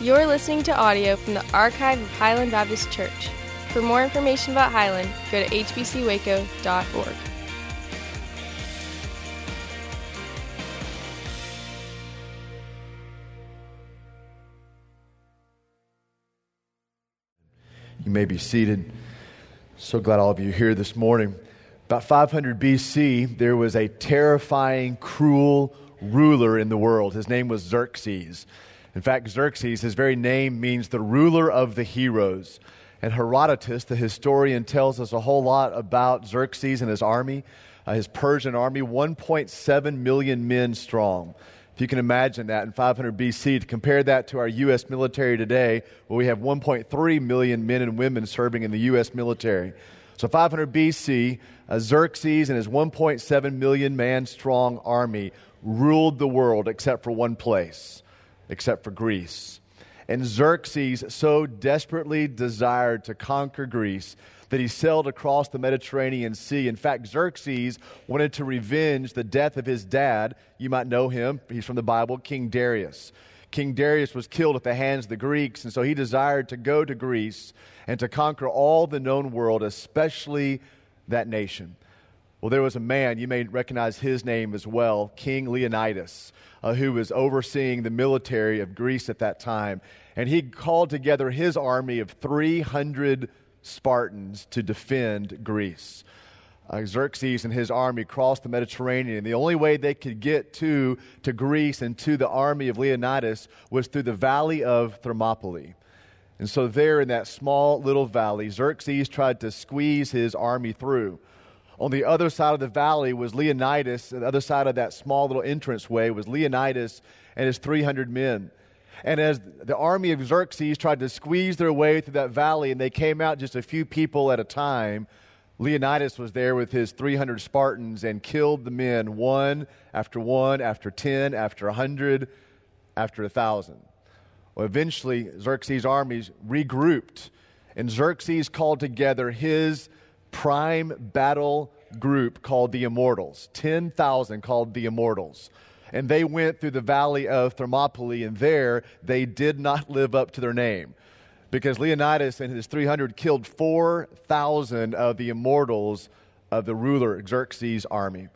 You're listening to audio from the archive of Highland Baptist Church. For more information about Highland, go to hbcwaco.org. You may be seated. So glad all of you are here this morning. About 500 BC, there was a terrifying, cruel ruler in the world. His name was Xerxes. In fact, Xerxes, his very name means the ruler of the heroes. And Herodotus, the historian, tells us a whole lot about Xerxes and his army, uh, his Persian army, 1.7 million men strong. If you can imagine that in 500 BC, to compare that to our U.S. military today, where we have 1.3 million men and women serving in the U.S. military. So 500 BC, uh, Xerxes and his 1.7 million man strong army ruled the world except for one place, except for Greece. And Xerxes so desperately desired to conquer Greece that he sailed across the Mediterranean Sea. In fact, Xerxes wanted to revenge the death of his dad. You might know him, he's from the Bible, King Darius. King Darius was killed at the hands of the Greeks, and so he desired to go to Greece and to conquer all the known world, especially that nation. Well, there was a man, you may recognize his name as well, King Leonidas, uh, who was overseeing the military of Greece at that time. And he called together his army of 300 Spartans to defend Greece. Uh, Xerxes and his army crossed the Mediterranean. The only way they could get to, to Greece and to the army of Leonidas was through the valley of Thermopylae. And so, there in that small little valley, Xerxes tried to squeeze his army through. On the other side of the valley was Leonidas. The other side of that small little entranceway was Leonidas and his 300 men. And as the army of Xerxes tried to squeeze their way through that valley, and they came out just a few people at a time, Leonidas was there with his 300 Spartans and killed the men one after one, after 10, after a 100, after a 1,000. Well, eventually, Xerxes' armies regrouped, and Xerxes called together his prime battle group called the Immortals 10,000 called the Immortals. And they went through the valley of Thermopylae, and there they did not live up to their name. Because Leonidas and his 300 killed 4,000 of the immortals of the ruler Xerxes' army.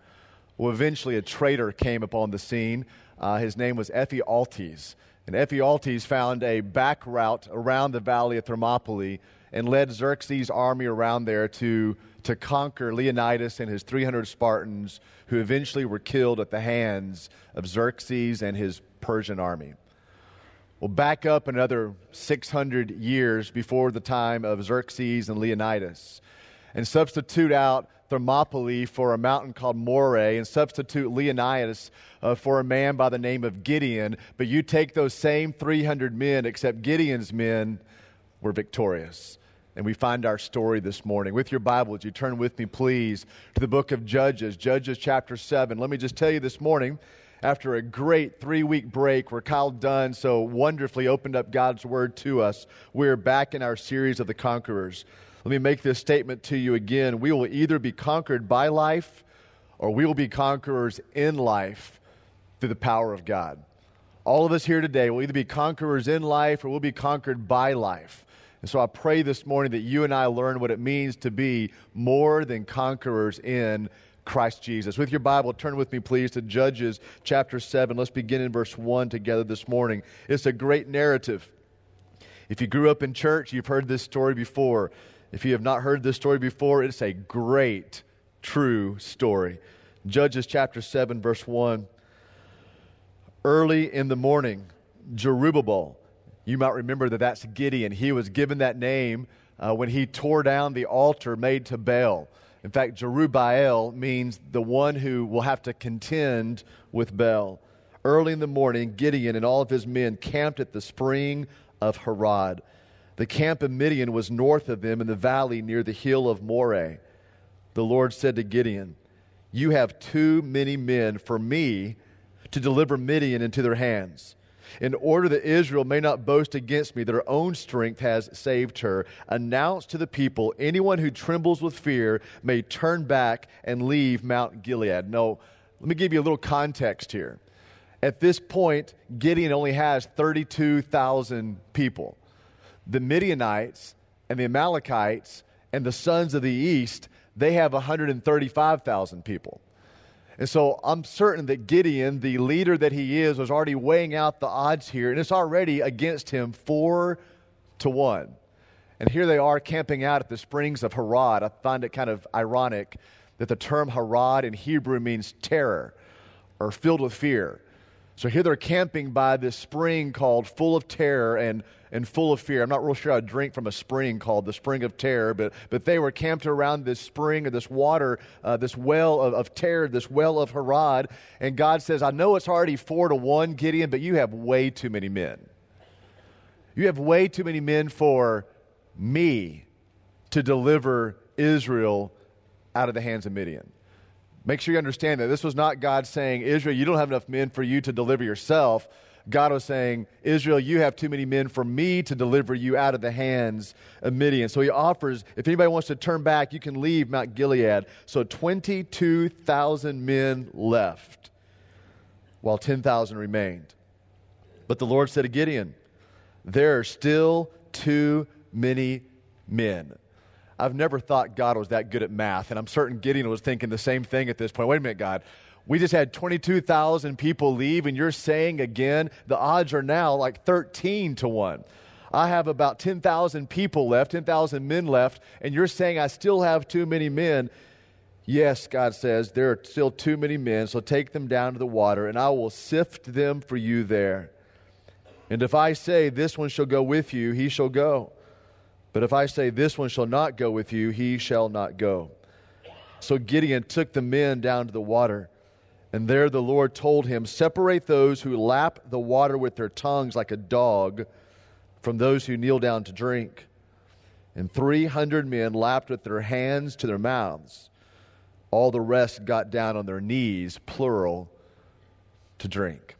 Well, eventually a traitor came upon the scene. Uh, his name was Ephialtes. And Ephialtes found a back route around the valley of Thermopylae and led Xerxes' army around there to, to conquer Leonidas and his 300 Spartans, who eventually were killed at the hands of Xerxes and his Persian army. Well, back up another 600 years before the time of Xerxes and Leonidas, and substitute out Thermopylae for a mountain called Moreh, and substitute Leonidas uh, for a man by the name of Gideon. But you take those same 300 men, except Gideon's men were victorious. And we find our story this morning. With your Bibles, you turn with me, please, to the book of Judges, Judges chapter 7. Let me just tell you this morning, after a great three week break where Kyle Dunn so wonderfully opened up God's Word to us, we're back in our series of the conquerors. Let me make this statement to you again. We will either be conquered by life or we will be conquerors in life through the power of God. All of us here today will either be conquerors in life or we'll be conquered by life. And so I pray this morning that you and I learn what it means to be more than conquerors in Christ Jesus. With your Bible, turn with me, please, to Judges chapter 7. Let's begin in verse 1 together this morning. It's a great narrative. If you grew up in church, you've heard this story before. If you have not heard this story before, it's a great, true story. Judges chapter 7, verse 1. Early in the morning, Jerubbaal, you might remember that that's Gideon. He was given that name uh, when he tore down the altar made to Baal. In fact, Jerubbaal means the one who will have to contend with Baal. Early in the morning, Gideon and all of his men camped at the spring of Harod. The camp of Midian was north of them in the valley near the hill of Moreh. The Lord said to Gideon, You have too many men for me to deliver Midian into their hands in order that Israel may not boast against me that her own strength has saved her. Announce to the people anyone who trembles with fear may turn back and leave Mount Gilead. No, let me give you a little context here. At this point, Gideon only has 32,000 people. The Midianites and the Amalekites and the sons of the east, they have 135,000 people. And so I'm certain that Gideon, the leader that he is, was already weighing out the odds here, and it's already against him four to one. And here they are camping out at the springs of Harod. I find it kind of ironic that the term Harod in Hebrew means terror or filled with fear. So here they're camping by this spring called Full of Terror and, and Full of Fear. I'm not real sure I'd drink from a spring called the Spring of Terror, but, but they were camped around this spring or this water, uh, this well of, of terror, this well of Harod. And God says, I know it's already four to one, Gideon, but you have way too many men. You have way too many men for me to deliver Israel out of the hands of Midian. Make sure you understand that this was not God saying, Israel, you don't have enough men for you to deliver yourself. God was saying, Israel, you have too many men for me to deliver you out of the hands of Midian. So he offers, if anybody wants to turn back, you can leave Mount Gilead. So 22,000 men left, while 10,000 remained. But the Lord said to Gideon, There are still too many men. I've never thought God was that good at math, and I'm certain Gideon was thinking the same thing at this point. Wait a minute, God. We just had 22,000 people leave, and you're saying again the odds are now like 13 to 1. I have about 10,000 people left, 10,000 men left, and you're saying I still have too many men. Yes, God says, there are still too many men, so take them down to the water, and I will sift them for you there. And if I say, This one shall go with you, he shall go. But if I say, This one shall not go with you, he shall not go. So Gideon took the men down to the water. And there the Lord told him, Separate those who lap the water with their tongues like a dog from those who kneel down to drink. And 300 men lapped with their hands to their mouths. All the rest got down on their knees, plural, to drink.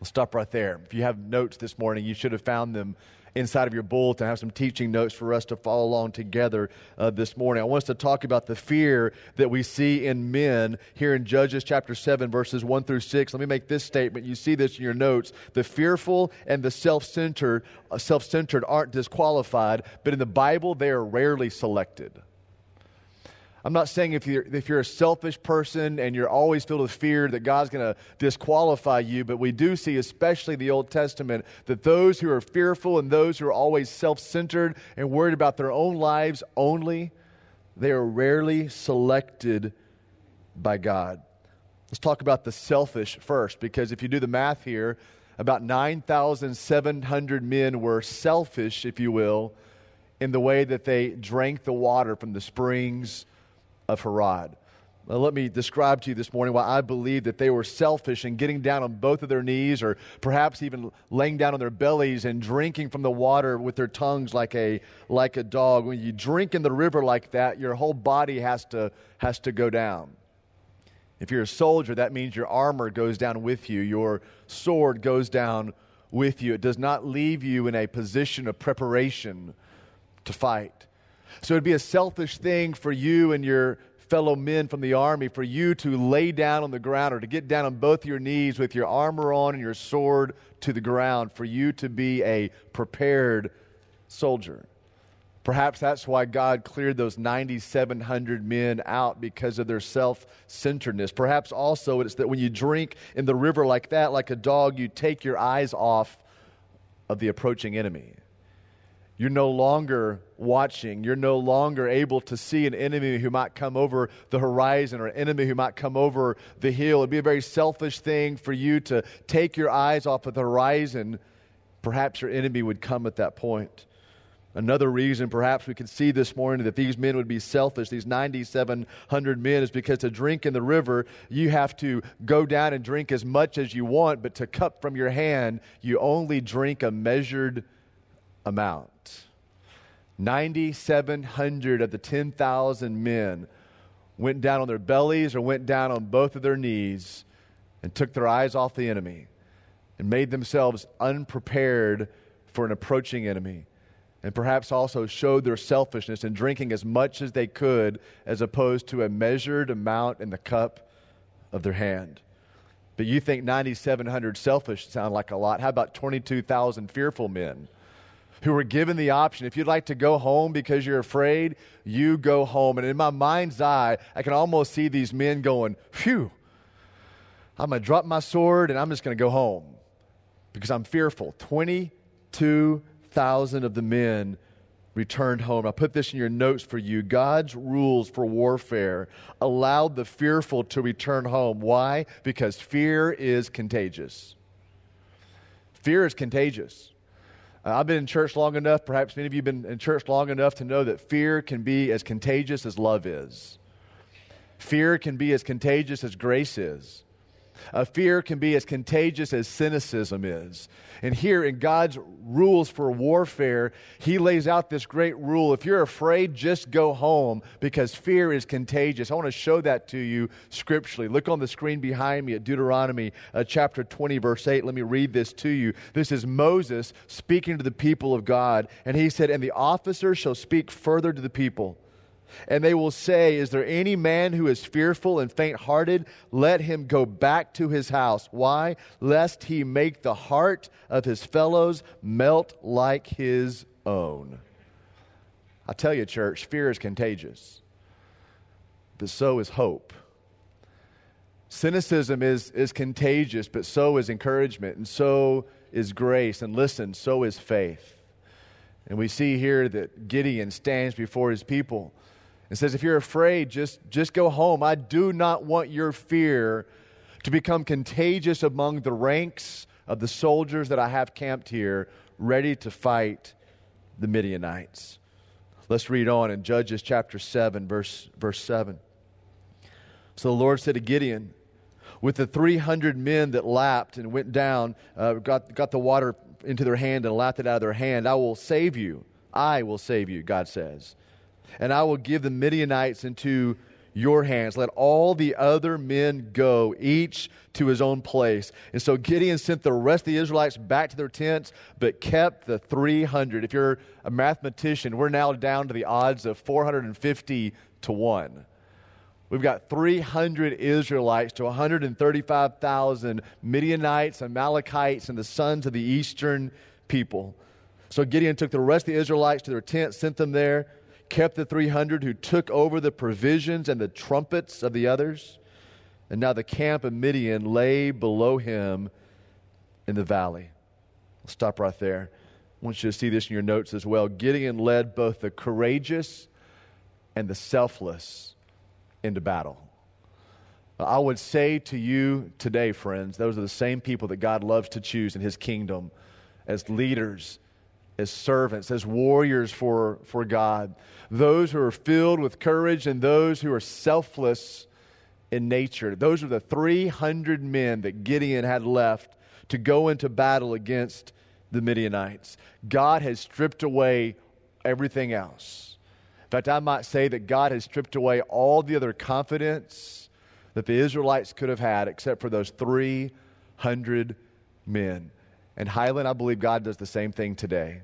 We'll stop right there. If you have notes this morning, you should have found them inside of your bulletin. I have some teaching notes for us to follow along together uh, this morning. I want us to talk about the fear that we see in men here in Judges chapter 7, verses 1 through 6. Let me make this statement. You see this in your notes. The fearful and the self-centered, uh, self-centered aren't disqualified, but in the Bible, they are rarely selected. I'm not saying if you're, if you're a selfish person and you're always filled with fear that God's going to disqualify you, but we do see, especially the Old Testament, that those who are fearful and those who are always self centered and worried about their own lives only, they are rarely selected by God. Let's talk about the selfish first, because if you do the math here, about 9,700 men were selfish, if you will, in the way that they drank the water from the springs of Harod. Now, let me describe to you this morning why I believe that they were selfish in getting down on both of their knees or perhaps even laying down on their bellies and drinking from the water with their tongues like a, like a dog. When you drink in the river like that, your whole body has to, has to go down. If you're a soldier, that means your armor goes down with you, your sword goes down with you. It does not leave you in a position of preparation to fight. So it'd be a selfish thing for you and your fellow men from the army for you to lay down on the ground or to get down on both your knees with your armor on and your sword to the ground, for you to be a prepared soldier. Perhaps that's why God cleared those 9,700 men out because of their self centeredness. Perhaps also it's that when you drink in the river like that, like a dog, you take your eyes off of the approaching enemy. You're no longer watching. You're no longer able to see an enemy who might come over the horizon or an enemy who might come over the hill. It'd be a very selfish thing for you to take your eyes off of the horizon. Perhaps your enemy would come at that point. Another reason, perhaps, we can see this morning that these men would be selfish, these 9,700 men, is because to drink in the river, you have to go down and drink as much as you want, but to cup from your hand, you only drink a measured amount. 9,700 of the 10,000 men went down on their bellies or went down on both of their knees and took their eyes off the enemy and made themselves unprepared for an approaching enemy. And perhaps also showed their selfishness in drinking as much as they could as opposed to a measured amount in the cup of their hand. But you think 9,700 selfish sound like a lot. How about 22,000 fearful men who were given the option if you'd like to go home because you're afraid, you go home. And in my mind's eye, I can almost see these men going, phew, I'm going to drop my sword and I'm just going to go home because I'm fearful. 22,000 of the men returned home. I put this in your notes for you. God's rules for warfare allowed the fearful to return home. Why? Because fear is contagious. Fear is contagious. Uh, I've been in church long enough, perhaps many of you have been in church long enough to know that fear can be as contagious as love is. Fear can be as contagious as grace is. Uh, fear can be as contagious as cynicism is. And here in God's rules for warfare, He lays out this great rule. If you're afraid, just go home because fear is contagious. I want to show that to you scripturally. Look on the screen behind me at Deuteronomy uh, chapter 20, verse 8. Let me read this to you. This is Moses speaking to the people of God. And he said, And the officer shall speak further to the people and they will say, Is there any man who is fearful and faint hearted? Let him go back to his house. Why? Lest he make the heart of his fellows melt like his own. I tell you, church, fear is contagious, but so is hope. Cynicism is, is contagious, but so is encouragement, and so is grace. And listen, so is faith. And we see here that Gideon stands before his people and says, If you're afraid, just, just go home. I do not want your fear to become contagious among the ranks of the soldiers that I have camped here, ready to fight the Midianites. Let's read on in Judges chapter 7, verse, verse 7. So the Lord said to Gideon, with the 300 men that lapped and went down, uh, got, got the water into their hand and lapped it out of their hand, I will save you. I will save you, God says and I will give the Midianites into your hands. Let all the other men go, each to his own place. And so Gideon sent the rest of the Israelites back to their tents, but kept the 300. If you're a mathematician, we're now down to the odds of 450 to 1. We've got 300 Israelites to 135,000 Midianites, Amalekites, and the sons of the eastern people. So Gideon took the rest of the Israelites to their tents, sent them there kept the 300 who took over the provisions and the trumpets of the others. And now the camp of Midian lay below him in the valley. I'll stop right there. I want you to see this in your notes as well. Gideon led both the courageous and the selfless into battle. I would say to you today, friends, those are the same people that God loves to choose in his kingdom as leaders as servants, as warriors for, for God, those who are filled with courage and those who are selfless in nature. Those are the 300 men that Gideon had left to go into battle against the Midianites. God has stripped away everything else. In fact, I might say that God has stripped away all the other confidence that the Israelites could have had except for those 300 men. And Highland, I believe God does the same thing today.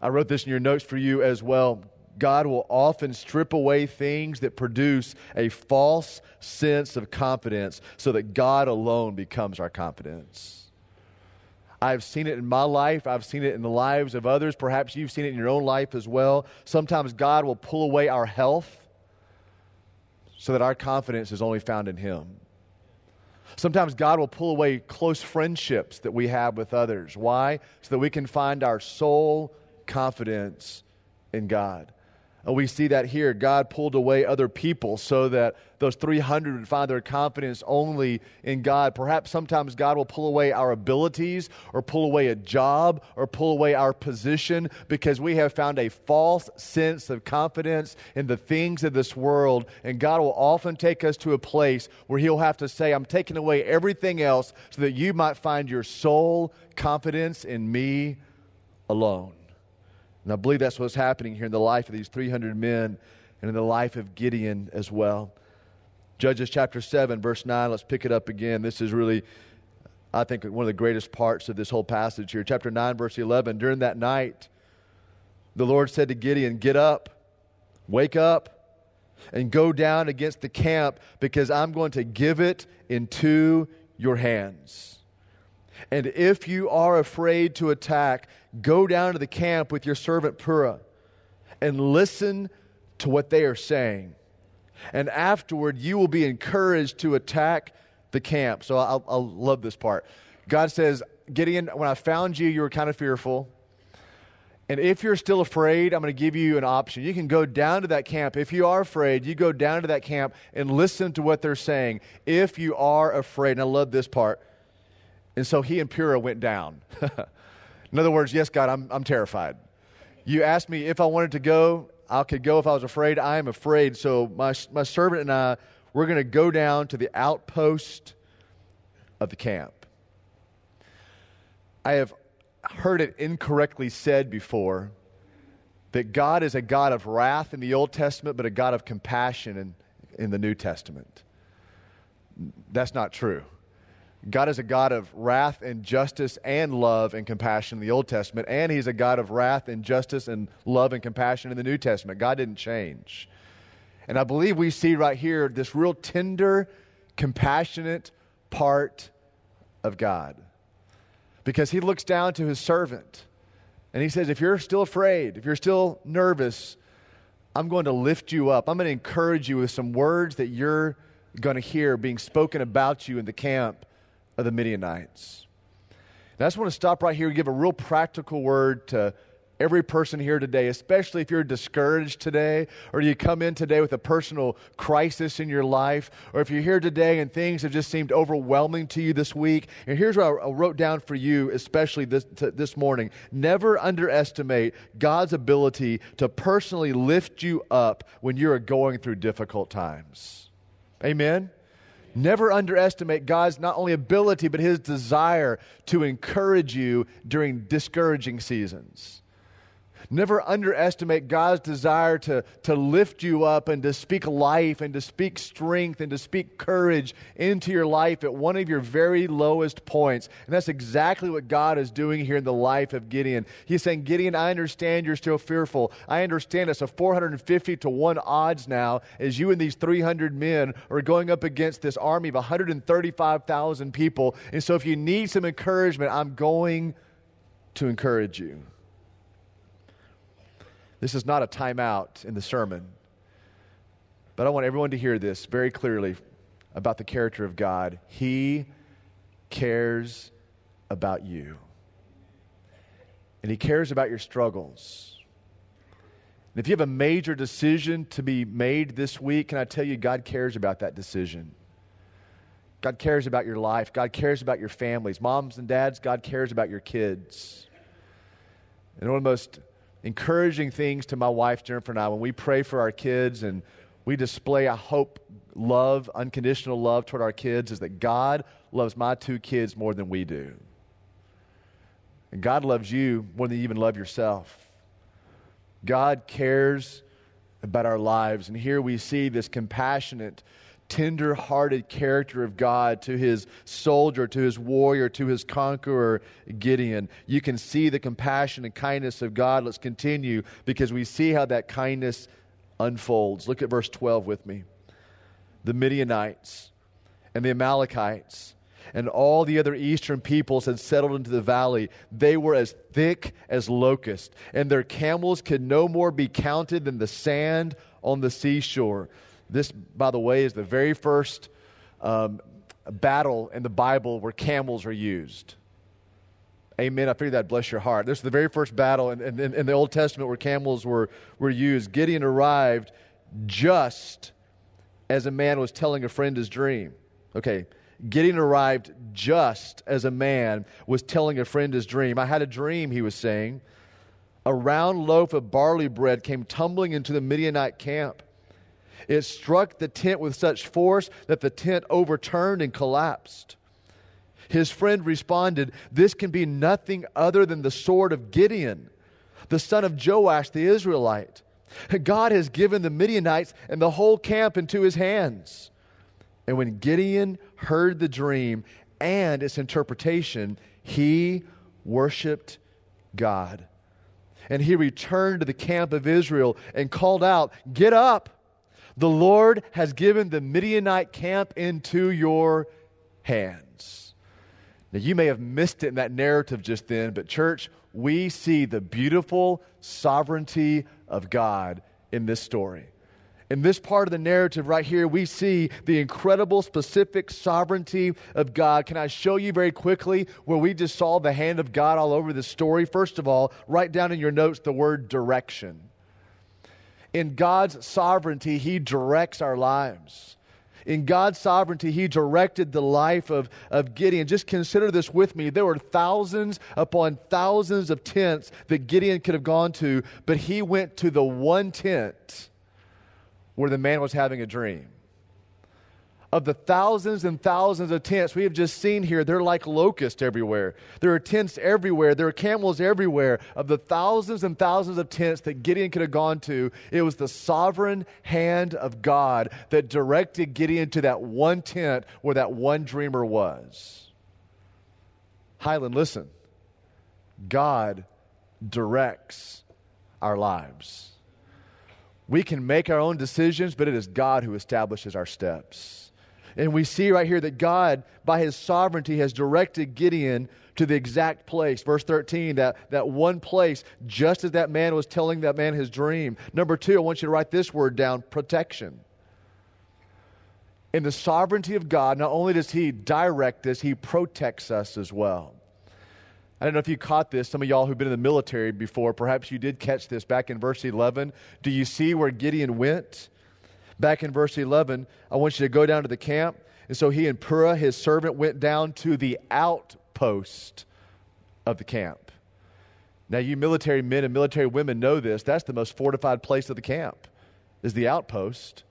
I wrote this in your notes for you as well. God will often strip away things that produce a false sense of confidence so that God alone becomes our confidence. I've seen it in my life. I've seen it in the lives of others. Perhaps you've seen it in your own life as well. Sometimes God will pull away our health so that our confidence is only found in Him. Sometimes God will pull away close friendships that we have with others. Why? So that we can find our sole confidence in God. We see that here. God pulled away other people so that those 300 would find their confidence only in God. Perhaps sometimes God will pull away our abilities or pull away a job or pull away our position because we have found a false sense of confidence in the things of this world. And God will often take us to a place where He'll have to say, I'm taking away everything else so that you might find your sole confidence in me alone. And I believe that's what's happening here in the life of these 300 men and in the life of Gideon as well. Judges chapter 7, verse 9, let's pick it up again. This is really, I think, one of the greatest parts of this whole passage here. Chapter 9, verse 11. During that night, the Lord said to Gideon, Get up, wake up, and go down against the camp because I'm going to give it into your hands. And if you are afraid to attack, go down to the camp with your servant Purah and listen to what they are saying. And afterward, you will be encouraged to attack the camp. So I, I love this part. God says, Gideon, when I found you, you were kind of fearful. And if you're still afraid, I'm going to give you an option. You can go down to that camp. If you are afraid, you go down to that camp and listen to what they're saying. If you are afraid, and I love this part. And so he and Purah went down. In other words, yes, God, I'm, I'm terrified. You asked me if I wanted to go. I could go if I was afraid. I am afraid. So my, my servant and I, we're going to go down to the outpost of the camp. I have heard it incorrectly said before that God is a God of wrath in the Old Testament, but a God of compassion in, in the New Testament. That's not true. God is a God of wrath and justice and love and compassion in the Old Testament, and He's a God of wrath and justice and love and compassion in the New Testament. God didn't change. And I believe we see right here this real tender, compassionate part of God because he looks down to his servant and he says, If you're still afraid, if you're still nervous, I'm going to lift you up. I'm going to encourage you with some words that you're going to hear being spoken about you in the camp of the Midianites. And I just want to stop right here and give a real practical word to every person here today, especially if you're discouraged today, or you come in today with a personal crisis in your life, or if you're here today and things have just seemed overwhelming to you this week. And here's what I wrote down for you, especially this, this morning. Never underestimate God's ability to personally lift you up when you're going through difficult times. Amen? Never underestimate God's not only ability, but his desire to encourage you during discouraging seasons. Never underestimate God's desire to, to lift you up and to speak life and to speak strength and to speak courage into your life at one of your very lowest points. And that's exactly what God is doing here in the life of Gideon. He's saying, Gideon, I understand you're still fearful. I understand it's a 450 to 1 odds now as you and these 300 men are going up against this army of 135,000 people. And so if you need some encouragement, I'm going to encourage you. This is not a timeout in the sermon. But I want everyone to hear this very clearly about the character of God. He cares about you, and He cares about your struggles. And if you have a major decision to be made this week, can I tell you, God cares about that decision. God cares about your life. God cares about your families. Moms and dads, God cares about your kids. And one of the most encouraging things to my wife, Jennifer, and I when we pray for our kids and we display, I hope, love, unconditional love toward our kids is that God loves my two kids more than we do. And God loves you more than you even love yourself. God cares about our lives. And here we see this compassionate, tender hearted character of God to his soldier, to his warrior, to his conqueror, Gideon. You can see the compassion and kindness of God. Let's continue because we see how that kindness unfolds. Look at verse 12 with me. The Midianites and the Amalekites and all the other eastern peoples had settled into the valley. They were as thick as locusts, and their camels could no more be counted than the sand on the seashore. This, by the way, is the very first um, battle in the Bible where camels are used. Amen. I figured that bless your heart. This is the very first battle in, in, in the Old Testament where camels were, were used. Gideon arrived just as a man was telling a friend his dream. Okay, Gideon arrived just as a man was telling a friend his dream. I had a dream, he was saying. A round loaf of barley bread came tumbling into the Midianite camp. It struck the tent with such force that the tent overturned and collapsed. His friend responded, This can be nothing other than the sword of Gideon, the son of Joash the Israelite. God has given the Midianites and the whole camp into his hands. And when Gideon heard the dream and its interpretation, he worshiped God. And he returned to the camp of Israel and called out, Get up! The Lord has given the Midianite camp into your hands. Now, you may have missed it in that narrative just then, but church, we see the beautiful sovereignty of God in this story. In this part of the narrative right here, we see the incredible specific sovereignty of God. Can I show you very quickly where we just saw the hand of God all over the story? First of all, write down in your notes the word direction. In God's sovereignty, He directs our lives. In God's sovereignty, He directed the life of, of Gideon. Just consider this with me. There were thousands upon thousands of tents that Gideon could have gone to, but he went to the one tent where the man was having a dream. Of the thousands and thousands of tents we have just seen here, they're like locusts everywhere. There are tents everywhere. There are camels everywhere. Of the thousands and thousands of tents that Gideon could have gone to, it was the sovereign hand of God that directed Gideon to that one tent where that one dreamer was. Highland, listen. God directs our lives. We can make our own decisions, but it is God who establishes our steps. And we see right here that God, by his sovereignty, has directed Gideon to the exact place. Verse 13, that, that one place, just as that man was telling that man his dream. Number two, I want you to write this word down protection. In the sovereignty of God, not only does he direct us, he protects us as well. I don't know if you caught this. Some of y'all who've been in the military before, perhaps you did catch this back in verse 11. Do you see where Gideon went? Back in verse 11, I want you to go down to the camp. And so he and Purah, his servant, went down to the outpost of the camp. Now, you military men and military women know this. That's the most fortified place of the camp, is the outpost.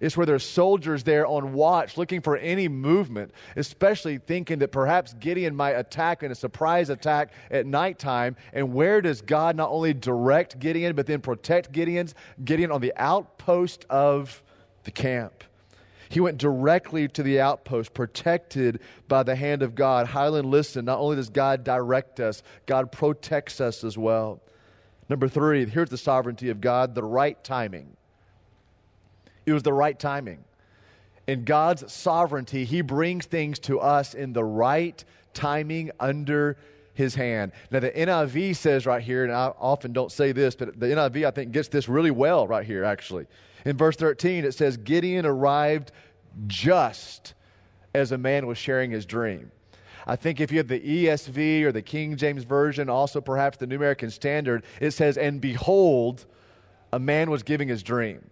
It's where there's soldiers there on watch looking for any movement, especially thinking that perhaps Gideon might attack in a surprise attack at nighttime. And where does God not only direct Gideon, but then protect Gideon's, Gideon on the outpost of the camp? He went directly to the outpost, protected by the hand of God. Highland, listen, not only does God direct us, God protects us as well. Number three, here's the sovereignty of God the right timing. It was the right timing. In God's sovereignty, He brings things to us in the right timing under His hand. Now, the NIV says right here, and I often don't say this, but the NIV I think gets this really well right here, actually. In verse 13, it says, Gideon arrived just as a man was sharing his dream. I think if you have the ESV or the King James Version, also perhaps the New American Standard, it says, And behold, a man was giving his dream.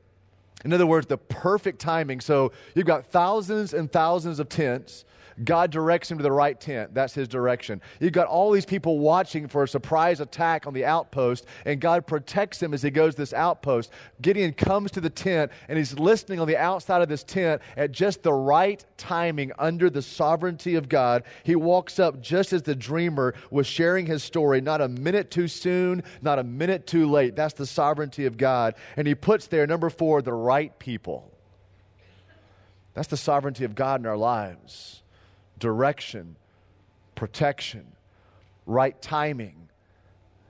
In other words, the perfect timing. So you've got thousands and thousands of tents. God directs him to the right tent. That's his direction. You've got all these people watching for a surprise attack on the outpost, and God protects him as he goes to this outpost. Gideon comes to the tent, and he's listening on the outside of this tent at just the right timing under the sovereignty of God. He walks up just as the dreamer was sharing his story, not a minute too soon, not a minute too late. That's the sovereignty of God. And he puts there, number four, the right people. That's the sovereignty of God in our lives direction, protection, right timing,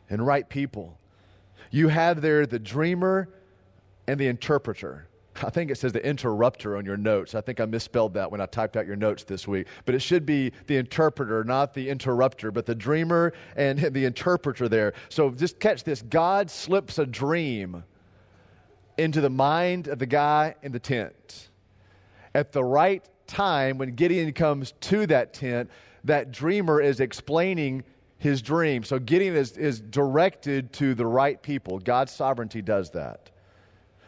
and right people. You have there the dreamer and the interpreter. I think it says the interrupter on your notes. I think I misspelled that when I typed out your notes this week. But it should be the interpreter, not the interrupter, but the dreamer and the interpreter there. So just catch this God slips a dream into the mind of the guy in the tent. At the right time, when Gideon comes to that tent, that dreamer is explaining his dream. So Gideon is, is directed to the right people. God's sovereignty does that.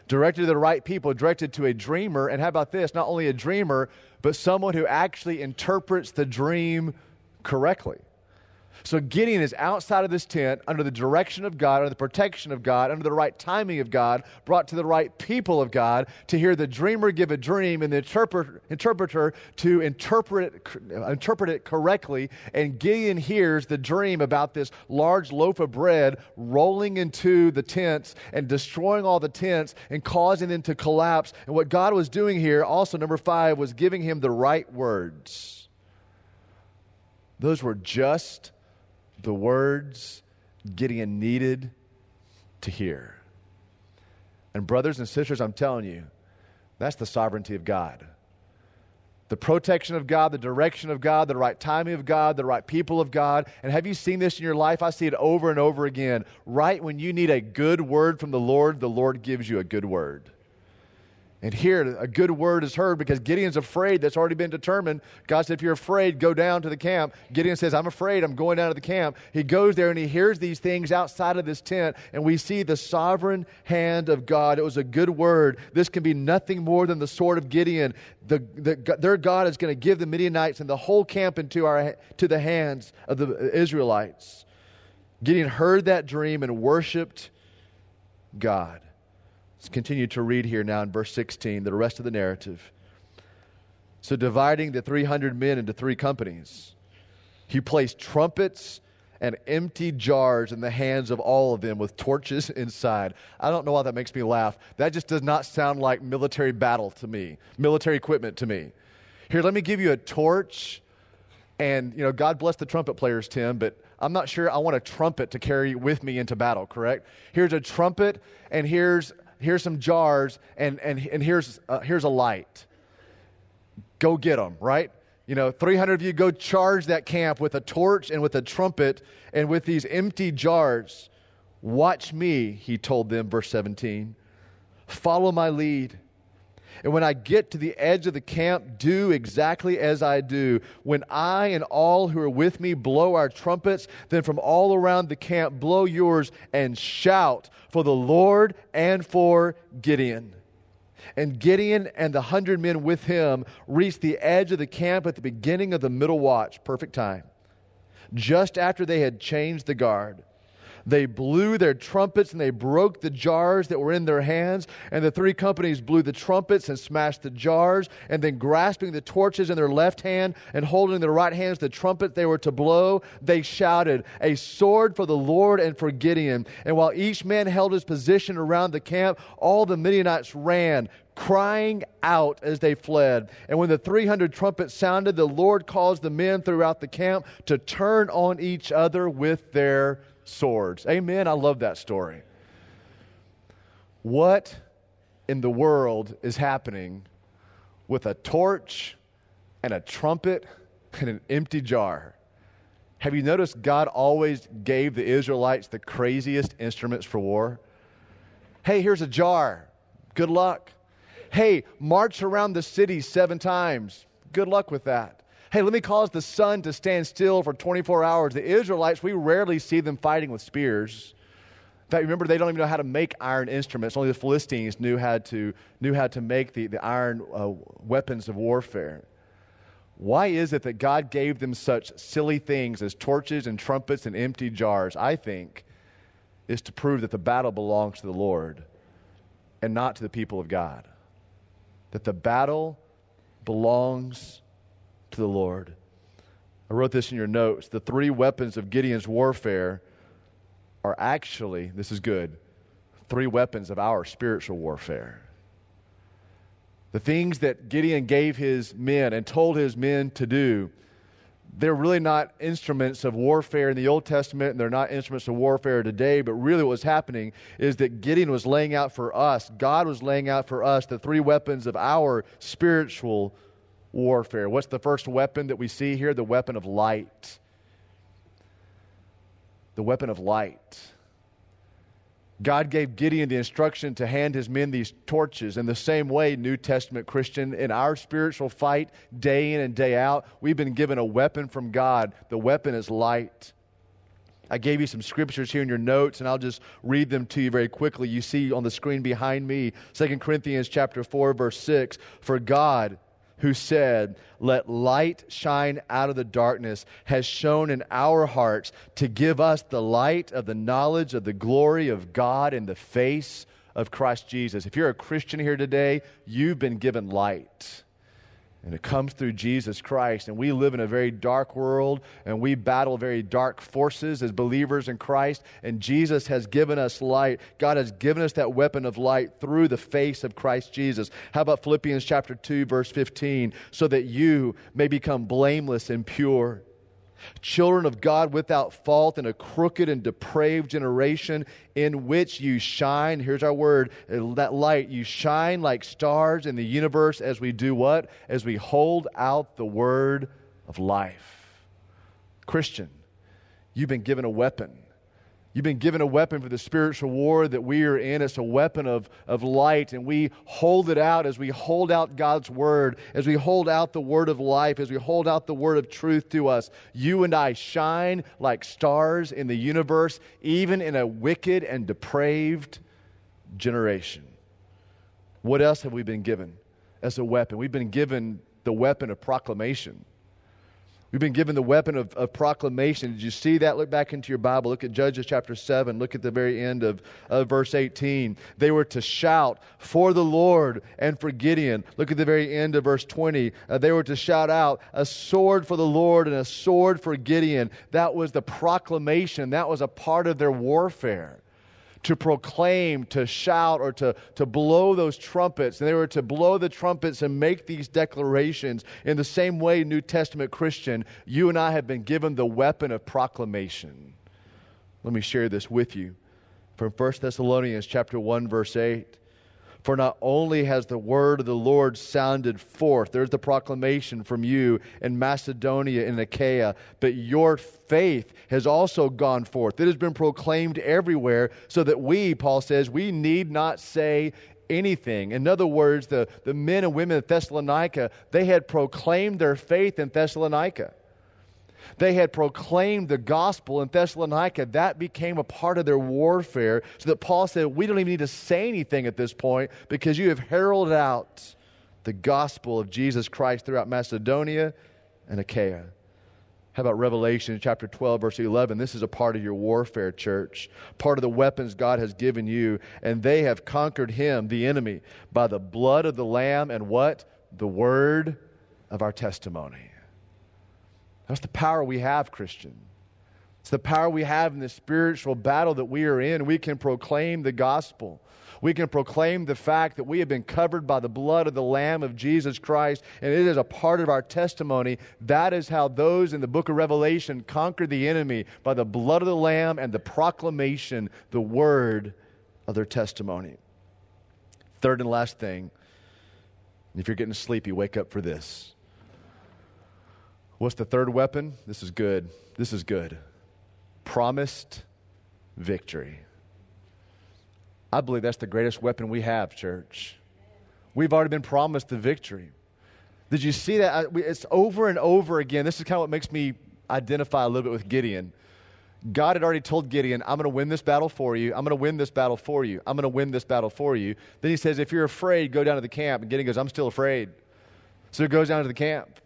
Directed to the right people, directed to a dreamer. And how about this? Not only a dreamer, but someone who actually interprets the dream correctly. So Gideon is outside of this tent under the direction of God, under the protection of God, under the right timing of God, brought to the right people of God to hear the dreamer give a dream and the interpret, interpreter to interpret interpret it correctly. And Gideon hears the dream about this large loaf of bread rolling into the tents and destroying all the tents and causing them to collapse. And what God was doing here, also number five, was giving him the right words. Those were just the words Gideon needed to hear. And, brothers and sisters, I'm telling you, that's the sovereignty of God. the protection of God, the direction of God, the right timing of God, the right people of God. And have you seen this in your life? I see it over and over again. Right when you need a good word from the Lord, the Lord gives you a good word. And here, a good word is heard because Gideon's afraid. That's already been determined. God said, If you're afraid, go down to the camp. Gideon says, I'm afraid. I'm going down to the camp. He goes there and he hears these things outside of this tent. And we see the sovereign hand of God. It was a good word. This can be nothing more than the sword of Gideon. The, the, their God is going to give the Midianites and the whole camp into our, to the hands of the Israelites. Gideon heard that dream and worshiped God. Let's continue to read here now in verse 16, the rest of the narrative. So, dividing the 300 men into three companies, he placed trumpets and empty jars in the hands of all of them with torches inside. I don't know why that makes me laugh. That just does not sound like military battle to me, military equipment to me. Here, let me give you a torch. And, you know, God bless the trumpet players, Tim, but I'm not sure I want a trumpet to carry with me into battle, correct? Here's a trumpet, and here's here's some jars, and, and, and here's, uh, here's a light. Go get them, right? You know, 300 of you go charge that camp with a torch and with a trumpet and with these empty jars. Watch me, he told them, verse 17. Follow my lead. And when I get to the edge of the camp, do exactly as I do. When I and all who are with me blow our trumpets, then from all around the camp blow yours and shout for the Lord and for Gideon. And Gideon and the hundred men with him reached the edge of the camp at the beginning of the middle watch, perfect time, just after they had changed the guard. They blew their trumpets and they broke the jars that were in their hands. And the three companies blew the trumpets and smashed the jars. And then, grasping the torches in their left hand and holding in their right hands the trumpet they were to blow, they shouted, A sword for the Lord and for Gideon. And while each man held his position around the camp, all the Midianites ran, crying out as they fled. And when the 300 trumpets sounded, the Lord caused the men throughout the camp to turn on each other with their swords. Amen. I love that story. What in the world is happening with a torch and a trumpet and an empty jar? Have you noticed God always gave the Israelites the craziest instruments for war? Hey, here's a jar. Good luck. Hey, march around the city seven times. Good luck with that hey, let me cause the sun to stand still for 24 hours. The Israelites, we rarely see them fighting with spears. In fact, remember, they don't even know how to make iron instruments. Only the Philistines knew how to, knew how to make the, the iron uh, weapons of warfare. Why is it that God gave them such silly things as torches and trumpets and empty jars? I think is to prove that the battle belongs to the Lord and not to the people of God. That the battle belongs to the Lord. I wrote this in your notes. The three weapons of Gideon's warfare are actually, this is good, three weapons of our spiritual warfare. The things that Gideon gave his men and told his men to do, they're really not instruments of warfare in the Old Testament, and they're not instruments of warfare today, but really what was happening is that Gideon was laying out for us, God was laying out for us the three weapons of our spiritual warfare. What's the first weapon that we see here? The weapon of light. The weapon of light. God gave Gideon the instruction to hand his men these torches. In the same way, New Testament Christian, in our spiritual fight, day in and day out, we've been given a weapon from God. The weapon is light. I gave you some scriptures here in your notes, and I'll just read them to you very quickly. You see on the screen behind me, 2 Corinthians chapter 4, verse 6. For God who said, Let light shine out of the darkness, has shown in our hearts to give us the light of the knowledge of the glory of God in the face of Christ Jesus. If you're a Christian here today, you've been given light. And it comes through Jesus Christ. And we live in a very dark world and we battle very dark forces as believers in Christ. And Jesus has given us light. God has given us that weapon of light through the face of Christ Jesus. How about Philippians chapter 2, verse 15? So that you may become blameless and pure children of God without fault in a crooked and depraved generation in which you shine. Here's our word that light. You shine like stars in the universe as we do what? As we hold out the word of life. Christian, you've been given a weapon. You've been given a weapon for the spiritual war that we are in. It's a weapon of, of light, and we hold it out as we hold out God's word, as we hold out the word of life, as we hold out the word of truth to us. You and I shine like stars in the universe, even in a wicked and depraved generation. What else have we been given as a weapon? We've been given the weapon of proclamation. We've been given the weapon of, of, proclamation. Did you see that? Look back into your Bible. Look at Judges chapter 7. Look at the very end of, of verse 18. They were to shout for the Lord and for Gideon. Look at the very end of verse 20. Uh, they were to shout out a sword for the Lord and a sword for Gideon. That was the proclamation, that was a part of their warfare to proclaim, to shout, or to, to blow those trumpets. And they were to blow the trumpets and make these declarations. In the same way, New Testament Christian, you and I have been given the weapon of proclamation. Let me share this with you from 1 Thessalonians chapter 1 verse 8. For not only has the word of the Lord sounded forth, there's the proclamation from you in Macedonia and Achaia, but your faith has also gone forth. It has been proclaimed everywhere, so that we, Paul says, we need not say anything. In other words, the, the men and women of Thessalonica, they had proclaimed their faith in Thessalonica. They had proclaimed the gospel in Thessalonica. That became a part of their warfare. So that Paul said, We don't even need to say anything at this point because you have heralded out the gospel of Jesus Christ throughout Macedonia and Achaia. How about Revelation chapter 12, verse 11? This is a part of your warfare, church. Part of the weapons God has given you. And they have conquered him, the enemy, by the blood of the Lamb and what? The word of our testimony. That's the power we have, Christian. It's the power we have in the spiritual battle that we are in. We can proclaim the gospel. We can proclaim the fact that we have been covered by the blood of the Lamb of Jesus Christ, and it is a part of our testimony. That is how those in the book of Revelation conquered the enemy by the blood of the Lamb and the proclamation, the word of their testimony. Third and last thing, if you're getting sleepy, wake up for this. What's the third weapon? This is good. This is good. Promised victory. I believe that's the greatest weapon we have, church. We've already been promised the victory. Did you see that? It's over and over again. This is kind of what makes me identify a little bit with Gideon. God had already told Gideon, I'm going to win this battle for you. I'm going to win this battle for you. I'm going to win this battle for you. Then he says, If you're afraid, go down to the camp. And Gideon goes, I'm still afraid. So he goes down to the camp.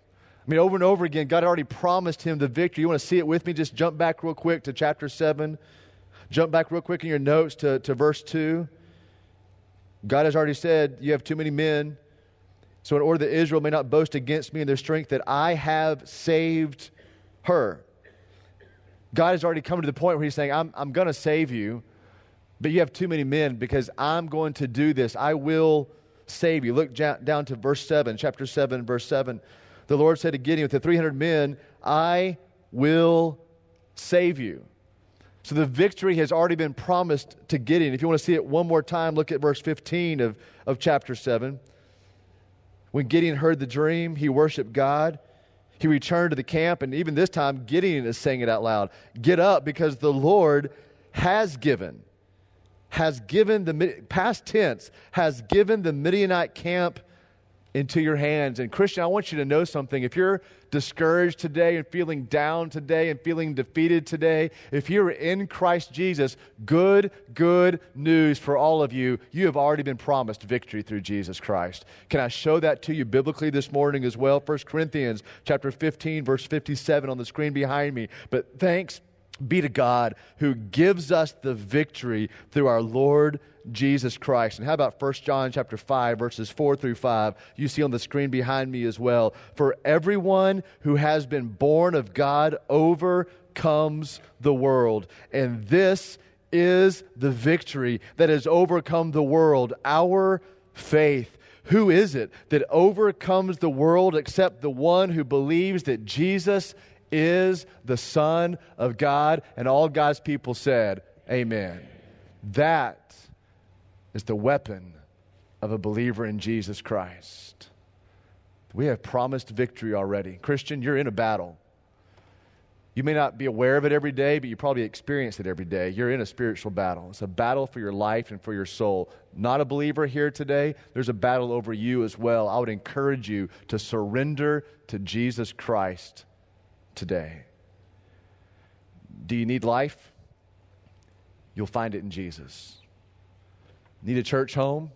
I mean, over and over again, God already promised him the victory. You want to see it with me? Just jump back real quick to chapter 7. Jump back real quick in your notes to, to verse 2. God has already said, You have too many men. So, in order that Israel may not boast against me in their strength, that I have saved her. God has already come to the point where He's saying, I'm, I'm going to save you, but you have too many men because I'm going to do this. I will save you. Look down to verse 7, chapter 7, verse 7 the Lord said to Gideon, with the 300 men, I will save you. So the victory has already been promised to Gideon. If you want to see it one more time, look at verse 15 of, of chapter 7. When Gideon heard the dream, he worshiped God. He returned to the camp, and even this time, Gideon is saying it out loud Get up, because the Lord has given, has given the past tense, has given the Midianite camp into your hands. And Christian, I want you to know something. If you're discouraged today and feeling down today and feeling defeated today, if you're in Christ Jesus, good, good news for all of you. You have already been promised victory through Jesus Christ. Can I show that to you biblically this morning as well? 1 Corinthians chapter 15, verse 57 on the screen behind me. But thanks be to God who gives us the victory through our Lord Jesus Christ. And how about 1 John chapter 5 verses 4 through 5? You see on the screen behind me as well. For everyone who has been born of God overcomes the world. And this is the victory that has overcome the world, our faith. Who is it that overcomes the world except the one who believes that Jesus is the Son of God. And all God's people said, Amen. That is the weapon of a believer in Jesus Christ. We have promised victory already. Christian, you're in a battle. You may not be aware of it every day, but you probably experience it every day. You're in a spiritual battle. It's a battle for your life and for your soul. Not a believer here today, there's a battle over you as well. I would encourage you to surrender to Jesus Christ today. Do you need life? You'll find it in Jesus. Need a church home?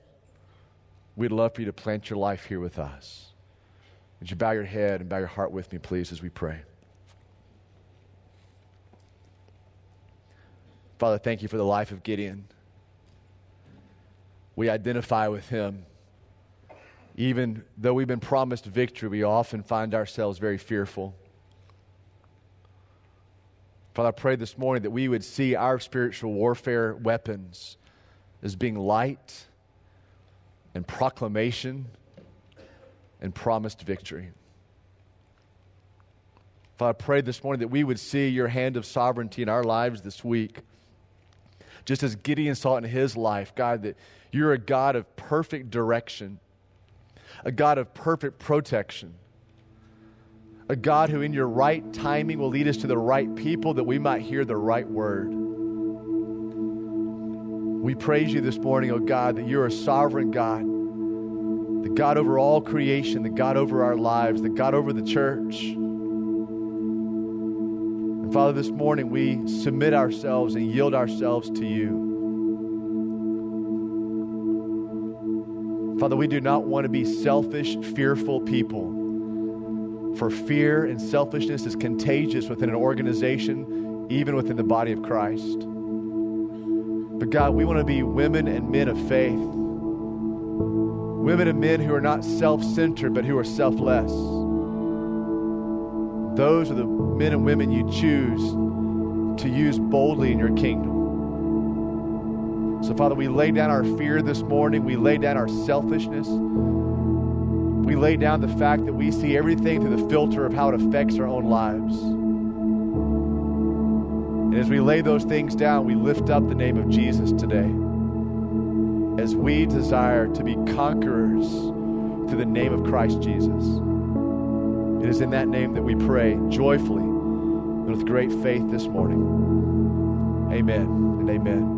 We'd love for you to plant your life here with us. Would you bow your head and bow your heart with me, please, as we pray? Father, thank you for the life of Gideon. We identify with him. Even though we've been promised victory, we often find ourselves very fearful. Father, I pray this morning that we would see our spiritual warfare weapons as being light and proclamation and promised victory. Father, I pray this morning that we would see your hand of sovereignty in our lives this week just as Gideon saw it in his life, God, that you're a God of perfect direction, a God of perfect protection, a God who, in your right timing, will lead us to the right people that we might hear the right word. We praise you this morning, oh God, that you're a sovereign God, the God over all creation, the God over our lives, the God over the church. And Father, this morning we submit ourselves and yield ourselves to you. Father, we do not want to be selfish, fearful people. For fear and selfishness is contagious within an organization, even within the body of Christ. But God, we want to be women and men of faith. Women and men who are not self centered, but who are selfless. Those are the men and women you choose to use boldly in your kingdom. So, Father, we lay down our fear this morning. We lay down our selfishness. We lay down the fact that we see everything through the filter of how it affects our own lives. And as we lay those things down, we lift up the name of Jesus today as we desire to be conquerors through the name of Christ Jesus. It is in that name that we pray joyfully and with great faith this morning. Amen and amen.